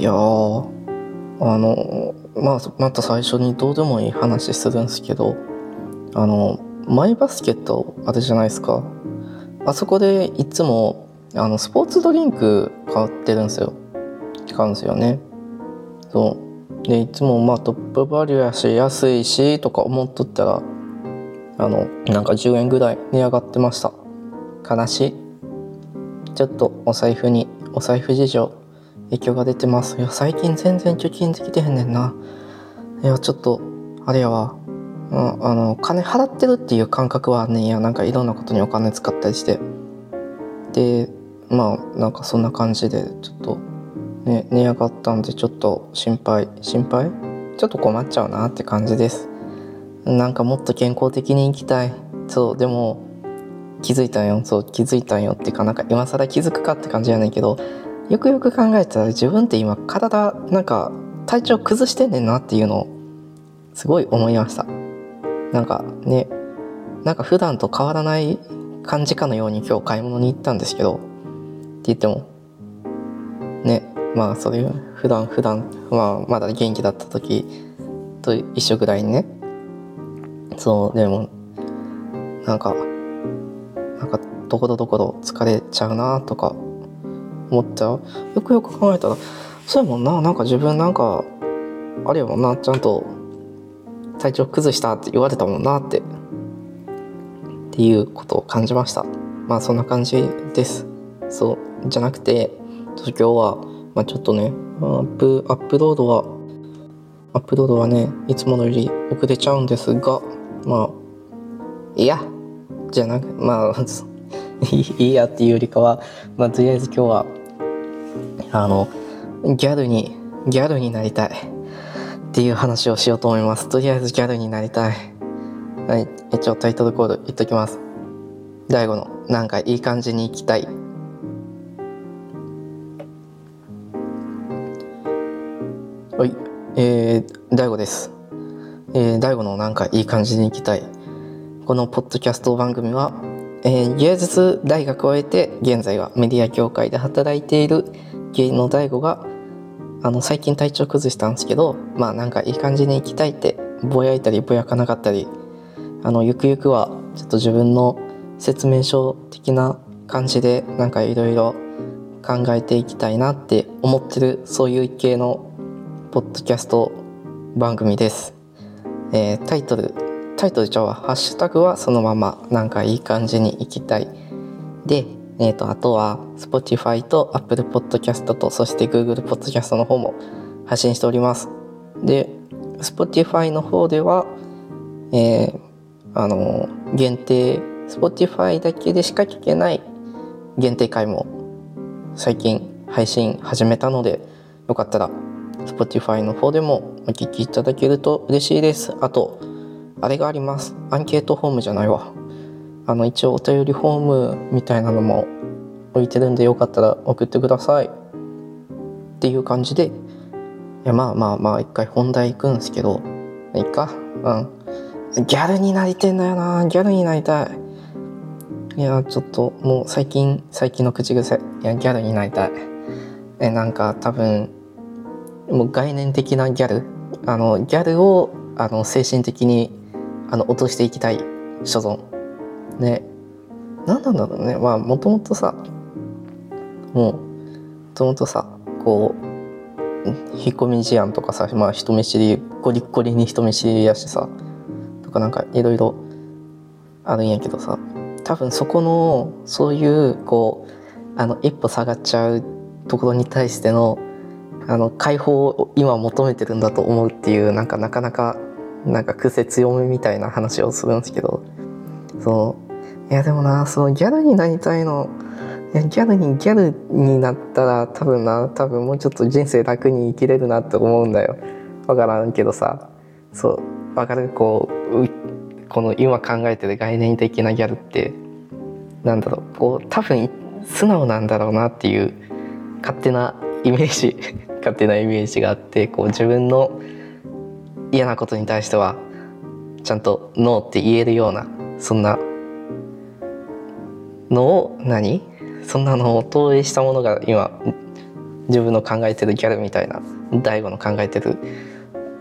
いやあのまあまた最初にどうでもいい話するんですけどあのマイバスケットあるじゃないですか。あそこでいつもあのスポーツドリンク買ってるんですよ。買うんですよね。そう。でいつもまあトップバリューやし安いしとか思っとったらあのなんか10円ぐらい値上がってました。悲しい。ちょっとお財布にお財布事情。影響が出てます。いや最近全然貯金できてへんねんな。いやちょっとあれやわ、うん、あの金払ってるっていう感覚はねいやなんかいろんなことにお金使ったりして。でまあなんかそんな感じでちょっとね値上がったんでちょっと心配心配？ちょっと困っちゃうなって感じです。なんかもっと健康的に生きたい。そうでも気づいたんよ。そう気づいたんよっていうかなんか今更気づくかって感じやねんけどよくよく考えたら自分って今体なんか体調崩してんねんなっていうのをすごい思いました。なんかねなんか普段と変わらない感じかのように今日買い物に行ったんですけどって言ってもねまあそういう普段普段まあまだ元気だった時と一緒ぐらいにねそうでもなんかなんかどころどころ疲れちゃうなとか思っちゃう？よくよく考えたらそうやもんな。なんか自分なんかあれやもんな。ちゃんと体調崩したって言われたもんなって。っていうことを感じました。まあそんな感じです。そうじゃなくて今日は、まあ、ちょっとねアップアップロードはアップロードはねいつものより遅れちゃうんですがまあいやじゃなくまあ いいやっていうよりかは、まあ、とりあえず今日はあのギャルにギャルになりたい。っていう話をしようと思います。とりあえずギャルになりたい。はい。一応タイトルコード言っときます。大悟のなんかいい感じに行きたい。はい。えー、大悟です。えー、大悟のなんかいい感じに行きたい。このポッドキャスト番組は、えー、芸術大学を終えて現在はメディア業界で働いている芸の大悟があの最近体調崩したんですけどまあなんかいい感じに行きたいってぼやいたりぼやかなかったりあのゆくゆくはちょっと自分の説明書的な感じでなんかいろいろ考えていきたいなって思ってるそういう系のポッドキャスト番組です。えー、タイトルタイトルちゃうわハッシュタグはそのままなんかいい感じに行きたいでえーと、あとは Spotify と Apple Podcast とそして Google Podcast の方も発信しております。で Spotify の方ではえー、あの限定 Spotify だけでしか聞けない限定回も最近配信始めたのでよかったら Spotify の方でもお聞きいただけると嬉しいです。あとあれがあります。アンケートフォームじゃないわ。あの一応お便りフォームみたいなのも置いてるんでよかったら送ってください。っていう感じで。いやまあまあまあ一回本題行くんですけど。いいか。うん。ギャルになりてんだよな。ギャルになりたい。いやちょっともう最近最近の口癖。いやギャルになりたい。えなんか多分もう概念的なギャル。あのギャルをあの精神的にあの落としていきたい所存。ね。何なんだろうね。まあもともとさもうもともとさこう引っ込み思案とかさ、まあ、人見知りゴリッゴリに人見知りやしさとかなんかいろいろあるんやけどさ多分そこのそういうこうあの一歩下がっちゃうところに対してのあの解放を今求めてるんだと思うっていうなんかなかなかなんか癖強めみたいな話をするんですけどそう。いやでもなそのギャルになりたいの。いやギャルにギャルになったら多分な多分もうちょっと人生楽に生きれるなって思うんだよ。分からんけどさ。そう。分かるこうこの今考えてる概念的なギャルってなんだろう。こう多分素直なんだろうなっていう勝手なイメージ。勝手なイメージがあってこう自分の嫌なことに対してはちゃんとノーって言えるようなそんなのを何？そんなのを投影したものが今自分の考えてるギャルみたいな大悟の考えてる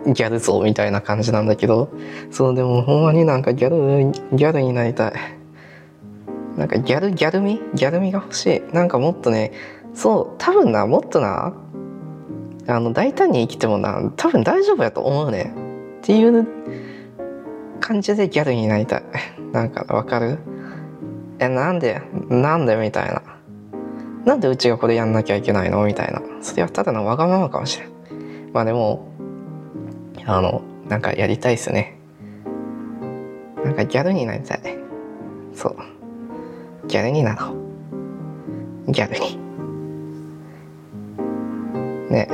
ギャル像みたいな感じなんだけどそうでもほんまになんかギャルギャルになりたい。なんかギャルギャル味ギャル味が欲しい。なんかもっとねそう多分なもっとなあの大胆に生きてもな多分大丈夫やと思うねっていう感じでギャルになりたい。なんかわかる？えなんでなんでみたいな。なんでうちがこれやんなきゃいけないの？みたいな。それはただのわがままかもしれん。まあでもあのなんかやりたいっすね。なんかギャルになりたい。そう。ギャルになろう。ギャルに。ね。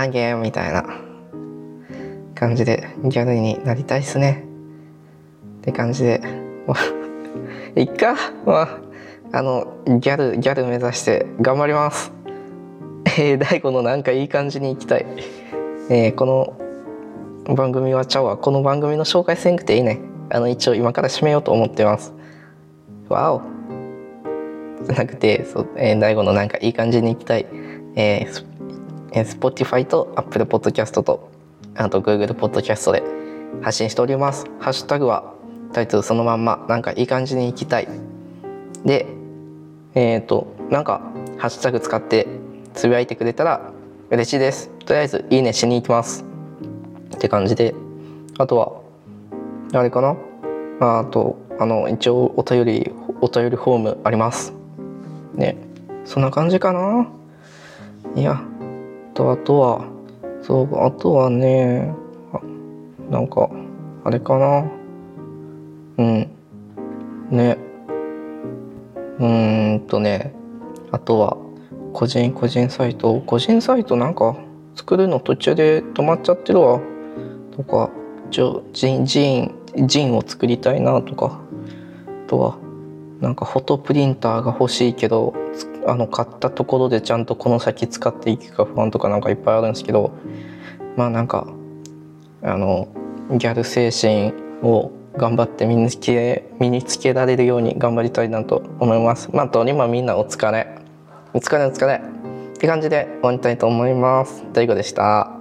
あげーみたいな感じでギャルになりたいっすね。って感じで。まあ いっか。まああのギャルギャル目指して頑張ります。えー、大悟のなんかいい感じに行きたい。えー、この番組はちゃうわこの番組の紹介せんくていいね。あの一応今から締めようと思ってます。わお。じゃなくてそう、えー、大悟のなんかいい感じに行きたい。えー、えー、Spotify と Apple Podcast とあと Google Podcast で発信しております。ハッシュタグはタイトルそのまんまなんかいい感じに行きたい。でえっ、ー、となんかハッシュタグ使ってつぶやいてくれたら嬉しいです。とりあえずいいねしに行きます。って感じで。あとはあれかな？あとあの一応お便りお便りフォームあります。ね。そんな感じかな？いや。とあとはそうあとはねなんかあれかな。うん。ね。うんとねあとは個人個人サイト個人サイトなんか作るの途中で止まっちゃってるわ。とかジンジンジンを作りたいなとかあとはなんかフォトプリンターが欲しいけどあの買ったところでちゃんとこの先使っていくか不安とかなんかいっぱいあるんですけどまあなんかあのギャル精神を頑張って身につけ身につけられるように頑張りたいなと思います。まあ、とにもみんなお疲れ。お疲れお疲れ。って感じで終わりたいと思います。大悟でした。